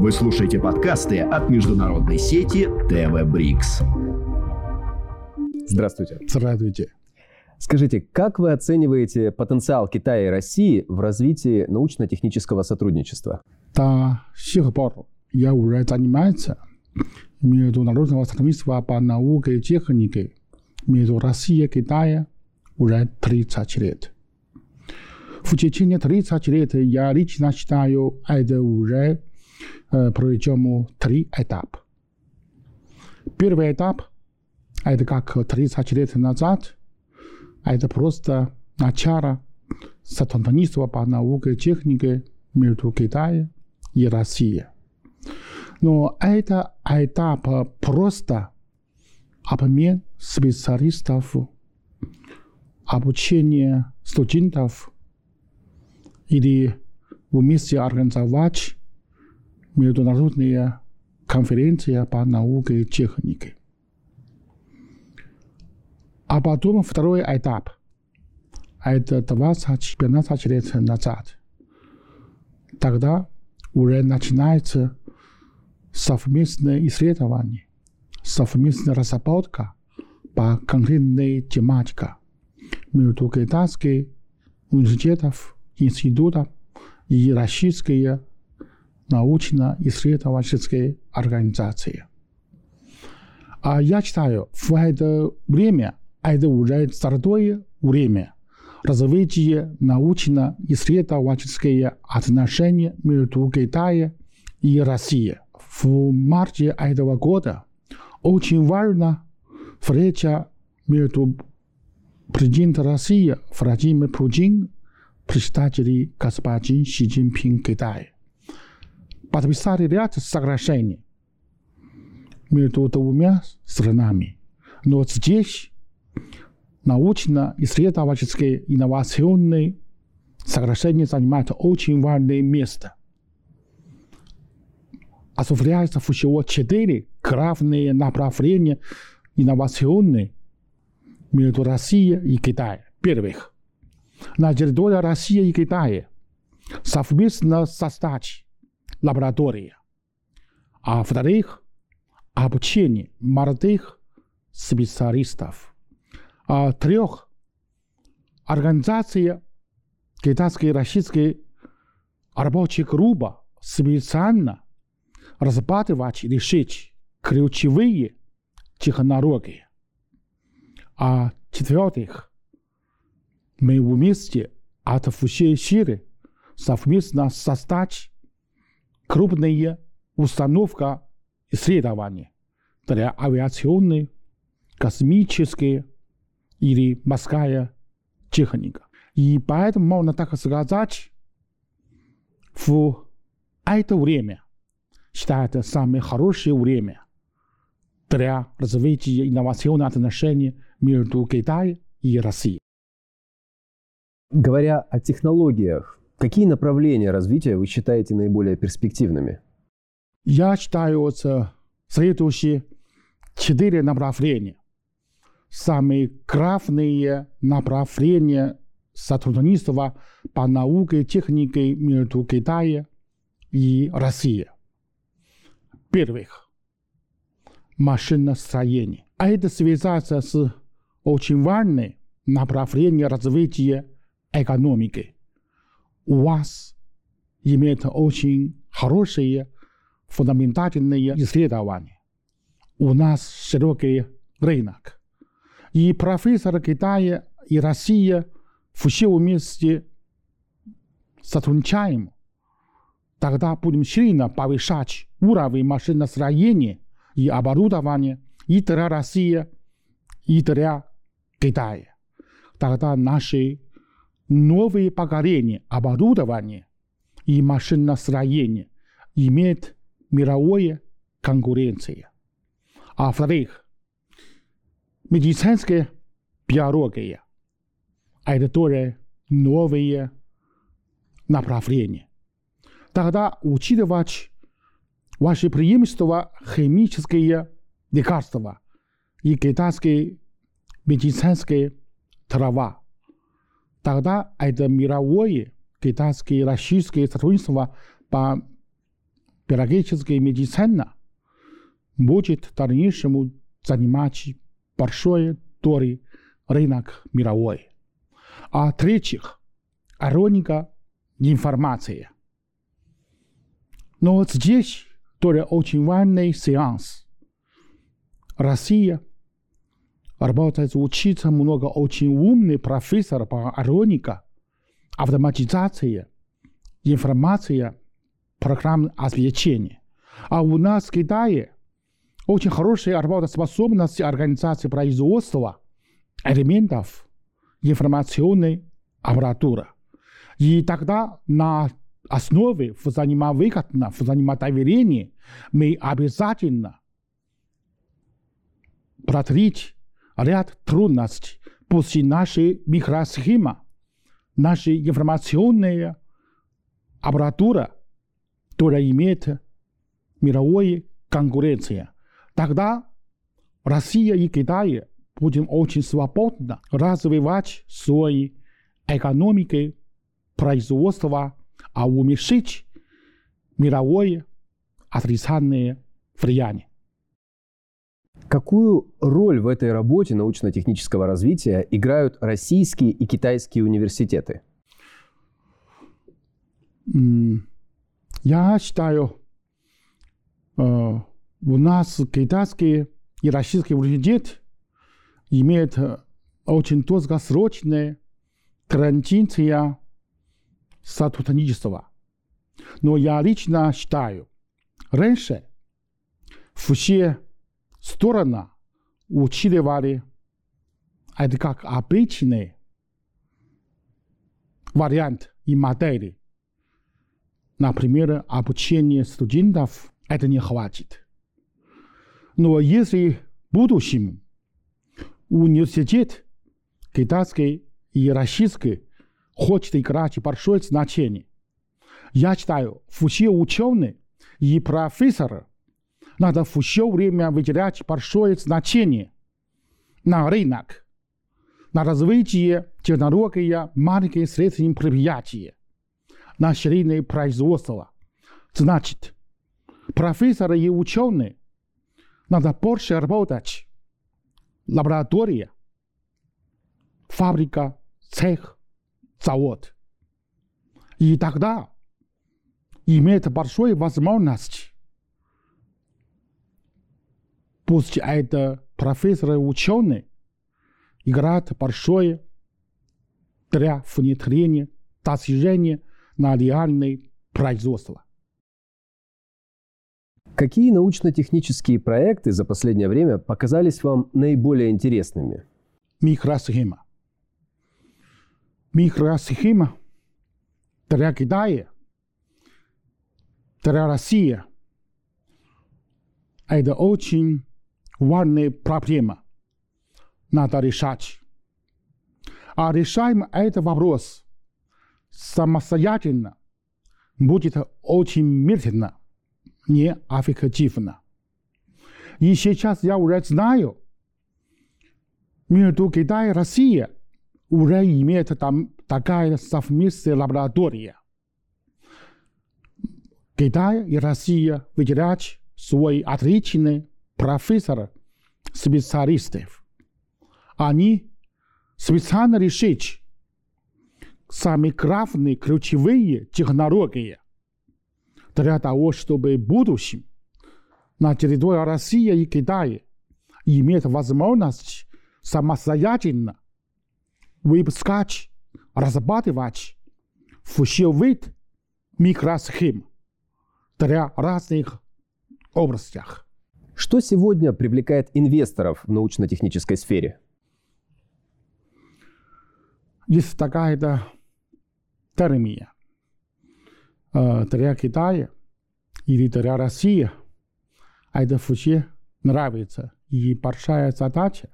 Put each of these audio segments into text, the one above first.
Вы слушаете подкасты от международной сети ТВ Брикс. Здравствуйте. Здравствуйте. Скажите, как вы оцениваете потенциал Китая и России в развитии научно-технического сотрудничества? До сих пор я уже занимаюсь международного сотрудничества по науке и технике между Россией и Китаем уже 30 лет. В течение 30 лет я лично считаю, это уже причем три этапа. Первый этап – это как 30 лет назад, это просто начало сотрудничества по науке и технике между Китаем и Россией. Но это этап просто обмен специалистов, обучение студентов или вместе организовать международные конференции по науке и технике. А потом второй этап. Это 20-15 лет назад. Тогда уже начинается совместное исследование, совместная разработка по конкретной тематике между китайских университетов, институтов и российские научно-исследовательские организации. А я считаю, в это время, это уже золотое время развития научно-исследовательские отношения между Китаем и Россией. В марте этого года очень важна встреча между президентом России Владимир Путин представителей господин Си Цзиньпин Китая. Подписали ряд соглашений между двумя странами. Но здесь научно-исследовательские инновационные соглашения занимают очень важное место. Осуществляется всего четыре главные направления инновационные между Россией и Китаем. Первых, на территории России и Китая совместно создать лаборатории. А во-вторых, обучение молодых специалистов. А трех, организация китайской российской рабочей группы специально разрабатывать и решить ключевые технологии. А четвертых, мы вместе от всей силы совместно создать крупные установка исследований для авиационной, космической или морская техника. И поэтому можно так сказать, в это время считается самое хорошее время для развития инновационных отношений между Китаем и Россией. Говоря о технологиях, какие направления развития вы считаете наиболее перспективными? Я считаю это следующие четыре направления. Самые главные направления сотрудничества по науке и технике между Китаем и Россией. Первых – машиностроение. А это связано с очень важным направлением развития экономики. У вас имеет очень хорошие фундаментальные исследования. У нас широкий рынок. И профессор Китая и Россия все вместе сотрудничаем. Тогда будем сильно повышать уровень машиностроения и оборудования и для России, и для Китая. Тогда наши новые поколения оборудования и машиностроения имеют мировое конкуренция. А во-вторых, медицинская биология – это тоже новые направления. Тогда учитывать ваши преимущества химические лекарства и китайские медицинские трава. Тогда это мировое китайское российское сотрудничество по биологическая медицина будет в дальнейшем занимать большой доли рынок мировой. А третьих, аэроника информация. Но вот здесь тоже очень важный сеанс. Россия работает, учится много очень умный профессор по аэроника, автоматизация, информация, программное обеспечение. А у нас в Китае очень хорошая работоспособность организации производства элементов информационной аппаратуры. И тогда на основе взаимовыгодно, взаимодоверения мы обязательно продлить ряд трудностей после нашей микросхемы, нашей информационная аппаратура, которая имеет мировую конкуренцию. Тогда Россия и Китай будем очень свободно развивать свои экономики, производства, а уменьшить мировое отрицательное влияние. Какую роль в этой работе научно-технического развития играют российские и китайские университеты? Я считаю, э, у нас китайские и российские университеты имеют очень долгосрочные тенденция сотрудничества. Но я лично считаю, раньше все стороны учитывали это как обычный вариант и модели. Например, обучение студентов это не хватит. Но если в будущем университет китайский и российский хочет играть большое значение, я считаю, все ученые и профессоры надо все время выделять большое значение на рынок, на развитие технологии маленьких средств предприятий, на серийное производство. Значит, профессоры и ученые надо больше работать. Лаборатория, фабрика, цех, завод. И тогда имеет большую возможность пусть это профессоры ученые играют большое для внедрения достижения на реальное производство. Какие научно-технические проекты за последнее время показались вам наиболее интересными? Микросхема. Микросхема для Китая, для России – это очень важная проблема. Надо решать. А решаем этот вопрос самостоятельно будет очень медленно – неэффективно. И сейчас я уже знаю, между Китаем и Россией уже имеет там такая совместная лаборатория. Китай и Россия выделяют свои отличные профессоры, специалистов. Они специально решить самые главные ключевые технологии для того, чтобы в будущем на территории России и Китая иметь возможность самостоятельно выпускать, разрабатывать все вид микросхем для разных областях. Что сегодня привлекает инвесторов в научно-технической сфере? Есть такая термия для Китая или для России это все нравится. И большая задача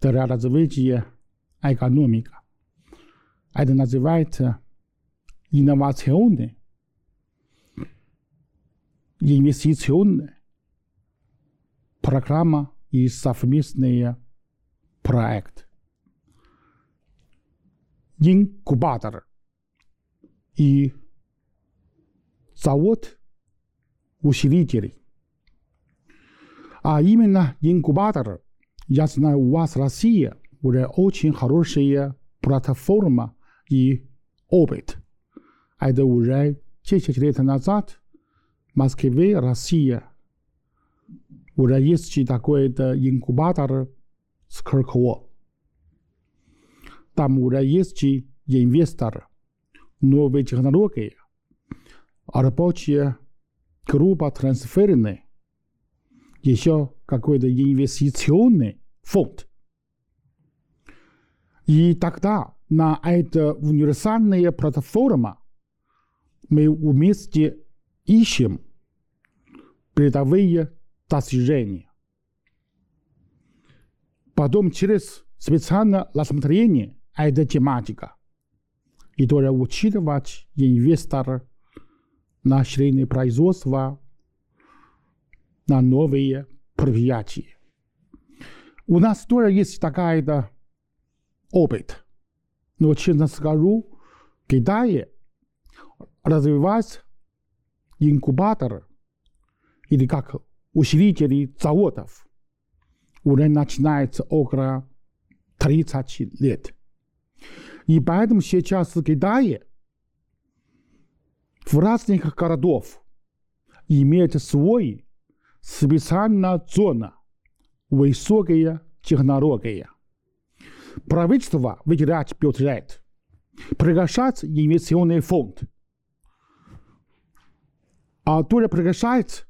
для развития экономики. Это называется инновационная инвестиционная программа и совместный проект. Инкубатор и завод усилителей. А именно инкубатор, я знаю, у вас Россия уже очень хорошая платформа и опыт. Это уже 10 лет назад в Москве, Россия, уже есть такой инкубатор Скоркова. Там уже есть инвестор, новые технологии, рабочая группа трансферная, еще какой-то инвестиционный фонд. И тогда на эта универсальная платформа мы вместе ищем передовые достижения. Потом через специальное рассмотрение этой тематики и тоже учитывать инвестор на члены производства, на новые предприятия. У нас тоже есть такая опыт. Но, честно скажу, в Китае развивать инкубатор или как усилители заводов уже начинается около 30 лет. И поэтому сейчас в Китае в разных городов имеет свой специальная зона высокая технология. Правительство выделяет бюджет, приглашает инвестиционный фонд, а тоже приглашает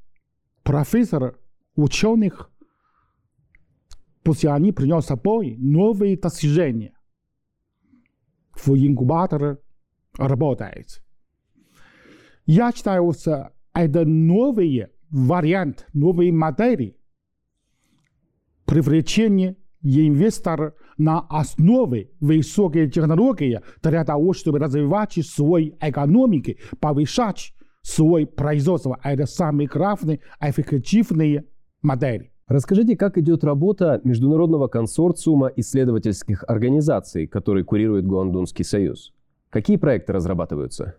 профессор, ученых, пусть они приносят с собой новые достижения. В инкубаторе работает. Я считаю, что это новый вариант, новые модели привлечения инвестора на основе высокой технологии для того, чтобы развивать свой экономики, повышать свой производство. Это самые главные эффективные модели. Расскажите, как идет работа Международного консорциума исследовательских организаций, который курирует Гуандунский союз? Какие проекты разрабатываются?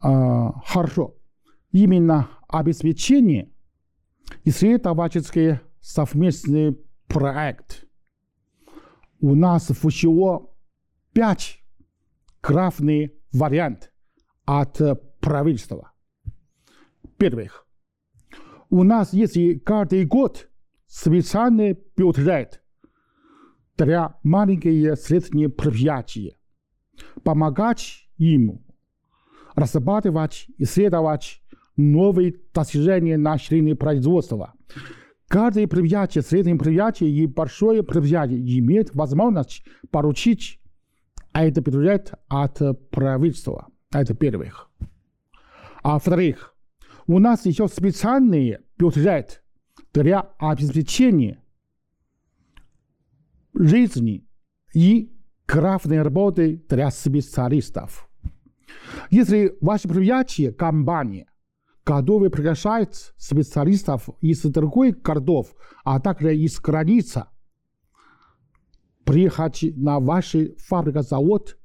А, хорошо. Именно обеспечение исследовательский совместный проект. У нас всего пять главных вариантов от правительства. Первых. У нас есть каждый год специальный бюджет для маленьких и средних предприятий. Помогать им разрабатывать, исследовать новые достижения на производства. Каждое предприятие, среднее предприятие и большое предприятие имеет возможность поручить этот бюджет от правительства. Это первых. А вторых, у нас еще специальный бюджет для обеспечения жизни и главной работы для специалистов. Если ваше предприятие, компания, готовы приглашать специалистов из других городов, а также из границы, приехать на ваш фабрика, завод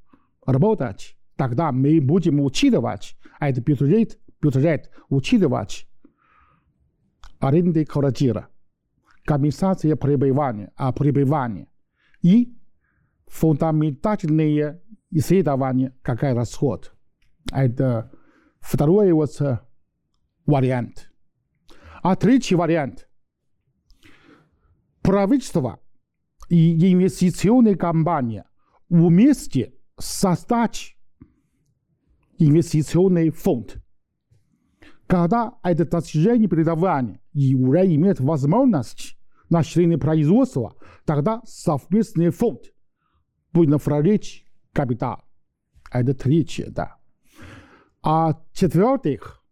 работать, тогда мы будем учитывать этот бюджет, бюджет учитывать аренды квартиры, компенсация пребывания, а пребывания и фундаментальные исследования, какой расход. Это второй вот вариант. А третий вариант. Правительство и инвестиционная компания вместе создать инвестиционный фонд. Когда это достижение преподавания и уже имеет возможность на члены производства, тогда совместный фонд будет направлять капитал. Это третье, да. А четвертых,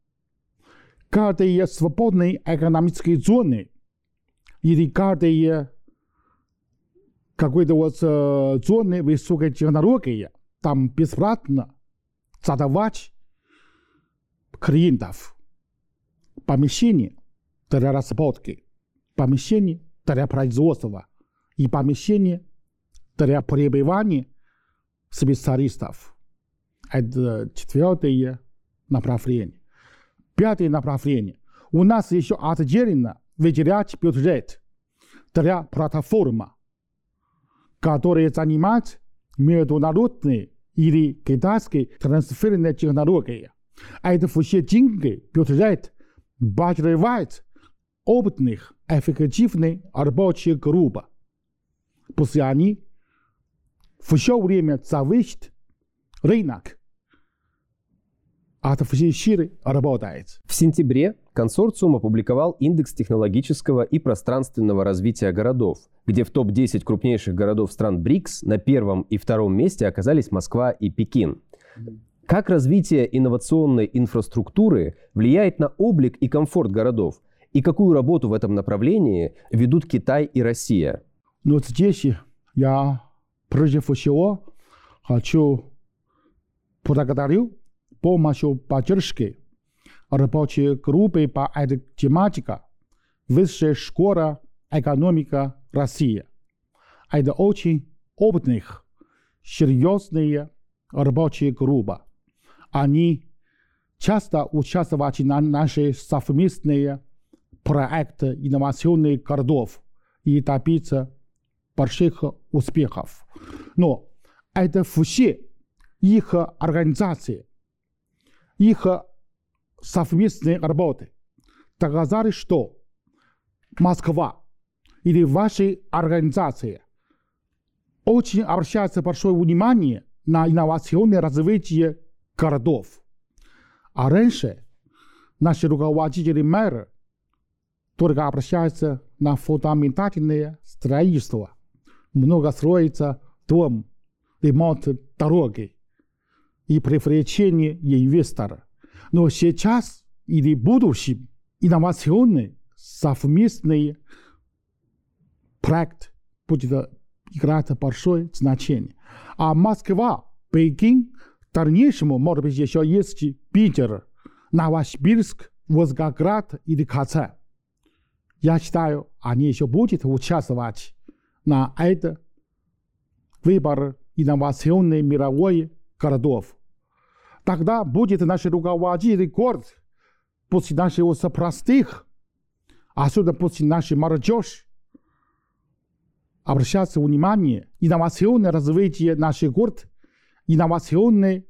каждая свободная экономическая зона или каждая какой-то вот э, зоны высокой технологии, там бесплатно задавать клиентов помещение для разработки, помещение для производства и помещение для пребывания специалистов. Это четвертое направление. Пятое направление. У нас еще отдельно выделять бюджет для платформы, которая занимает международные или китайские трансферные технологии. А это все деньги бюджет покрывает опытных, эффективных рабочих групп. Пусть они все время зависят рынок работает. В сентябре консорциум опубликовал индекс технологического и пространственного развития городов, где в топ-10 крупнейших городов стран БРИКС на первом и втором месте оказались Москва и Пекин. Как развитие инновационной инфраструктуры влияет на облик и комфорт городов? И какую работу в этом направлении ведут Китай и Россия? Но здесь я прежде всего хочу благодарю помощью поддержки рабочей группы по этой тематике Высшая школа экономика России. Это очень опытных, серьезные рабочие группы. Они часто участвовали на наши совместные проекты инновационных городов и добиться больших успехов. Но это все их организации, их совместные работы доказали, что Москва или ваши организации очень обращается большое внимание на инновационное развитие городов. А раньше наши руководители мэра только обращаются на фундаментальное строительство. Много строится дом, ремонт дороги и привлечение инвестора. Но сейчас или в будущем инновационный совместный проект будет играть большое значение. А Москва, Пекин, в дальнейшем, может быть, еще есть Питер, Новосибирск, Волгоград или Казань. Я считаю, они еще будут участвовать на это выбор инновационной мировой городов. Тогда будет наш руководитель пусть наши вот простых, особенно пусть наши молодежь, обращаться внимание, инновационное развитие наших город, инновационное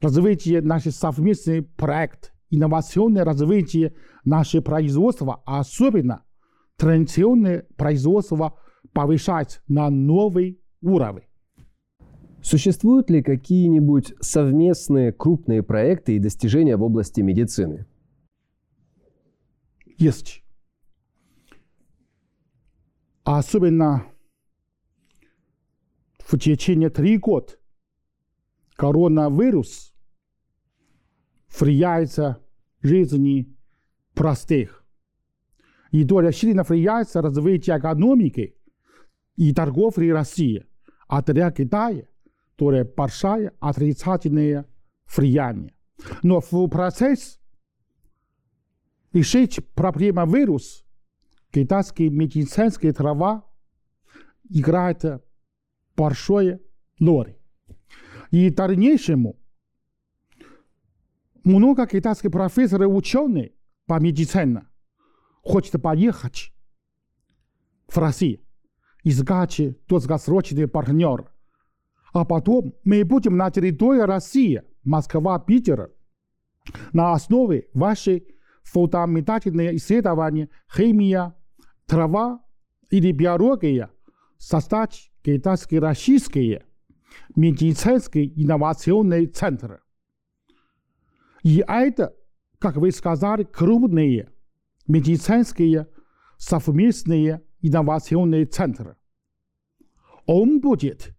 развитие наших совместный проект, инновационное развитие нашего производства, а особенно традиционное производство повышать на новый уровень. Существуют ли какие-нибудь совместные крупные проекты и достижения в области медицины? Есть. Особенно в течение три года коронавирус влияет жизни простых. И тоже сильно влияет развитие экономики и торговли России, а для Китая которая большая отрицательное влияние. Но в процесс решить проблему вирус, китайские медицинские трава играет большое роль. И дальнейшему много китайских профессоров и ученых по медицине хочет поехать в Россию, искать долгосрочный партнер – а потом мы будем на территории России, Москва, Питер, на основе вашей фундаментальные исследования, химия, трава или биология, создать китайские российские медицинские инновационные центры. И это, как вы сказали, крупные медицинские совместные инновационные центры. Он будет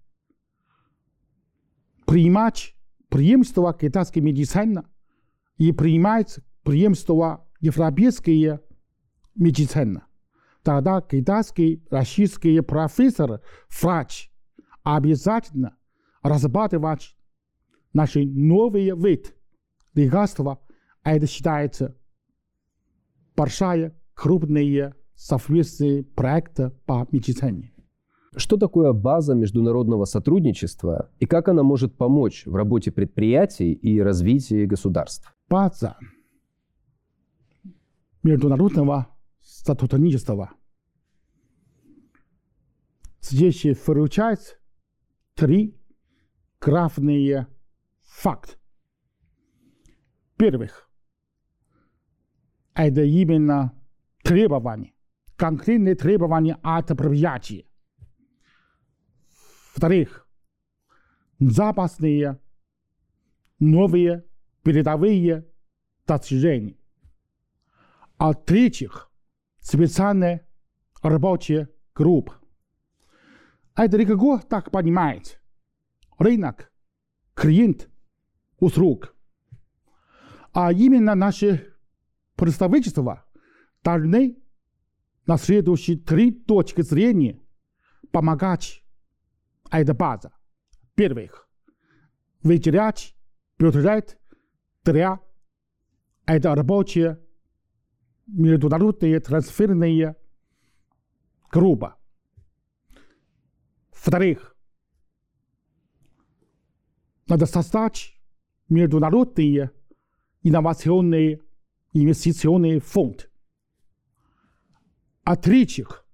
принимать преемство китайской медицины и принимать преемство европейской медицины. Тогда китайский, российский профессор, врач обязательно разрабатывать наши новые вид лекарства. Это считается большая, крупная совместный проект по медицине. Что такое база международного сотрудничества и как она может помочь в работе предприятий и развитии государств? База международного сотрудничества. Здесь включается три главные факта. Первых, это именно требования, конкретные требования от предприятия. Вторых, запасные, новые, передовые достижения. А третьих, специальная рабочая группа. Это легко так понимать. Рынок, клиент, услуг. А именно наши представительства должны на следующие три точки зрения помогать этой базе. Первых, выделять бюджет для это рабочие международные трансферные группы. Вторых, надо создать международные инновационные инвестиционный фонд. А третьих,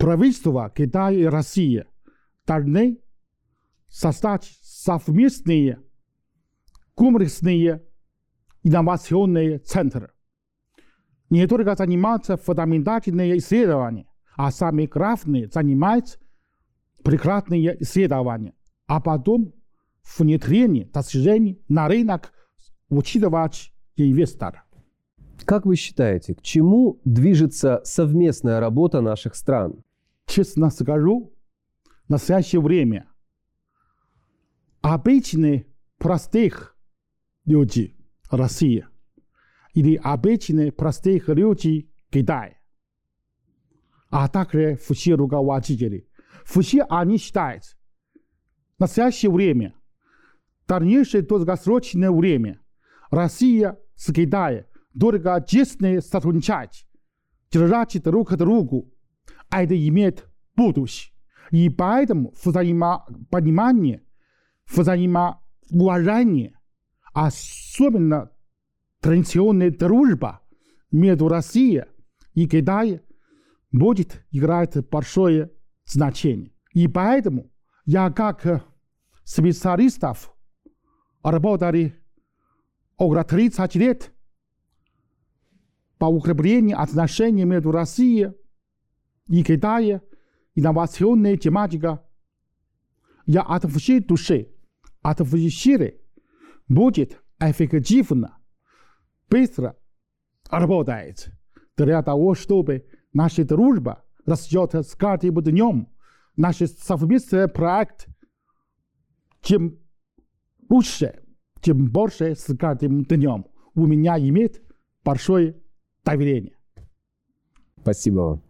правительство Китая и России должны создать совместные комплексные инновационные центры. Не только заниматься фундаментальными исследованиями, а самое главное занимать прекрасные исследования, а потом внедрение достижений на рынок учитывать инвестора. Как вы считаете, к чему движется совместная работа наших стран? Честно скажу, в настоящее время. Обычные простых людей России или обычные простых людей Китая, а также все руководители, все они считают, в настоящее время, дальнейшее долгосрочное время, Россия с Китаем дорого честно сотрудничать, держать друг другу, это имеет будущее. И поэтому взаимопонимание, взаимоуважение, особенно традиционная дружба между Россией и Китаем будет играть большое значение. И поэтому я как специалистов работали около 30 лет по укреплению отношений между Россией и Китаем, инновационная тематика. Я от всей души, силы будет эффективно, быстро работает для того, чтобы наша дружба растет с каждым днем. Наш совместный проект, чем лучше, тем больше с каждым днем у меня имеет большое доверение. Спасибо вам.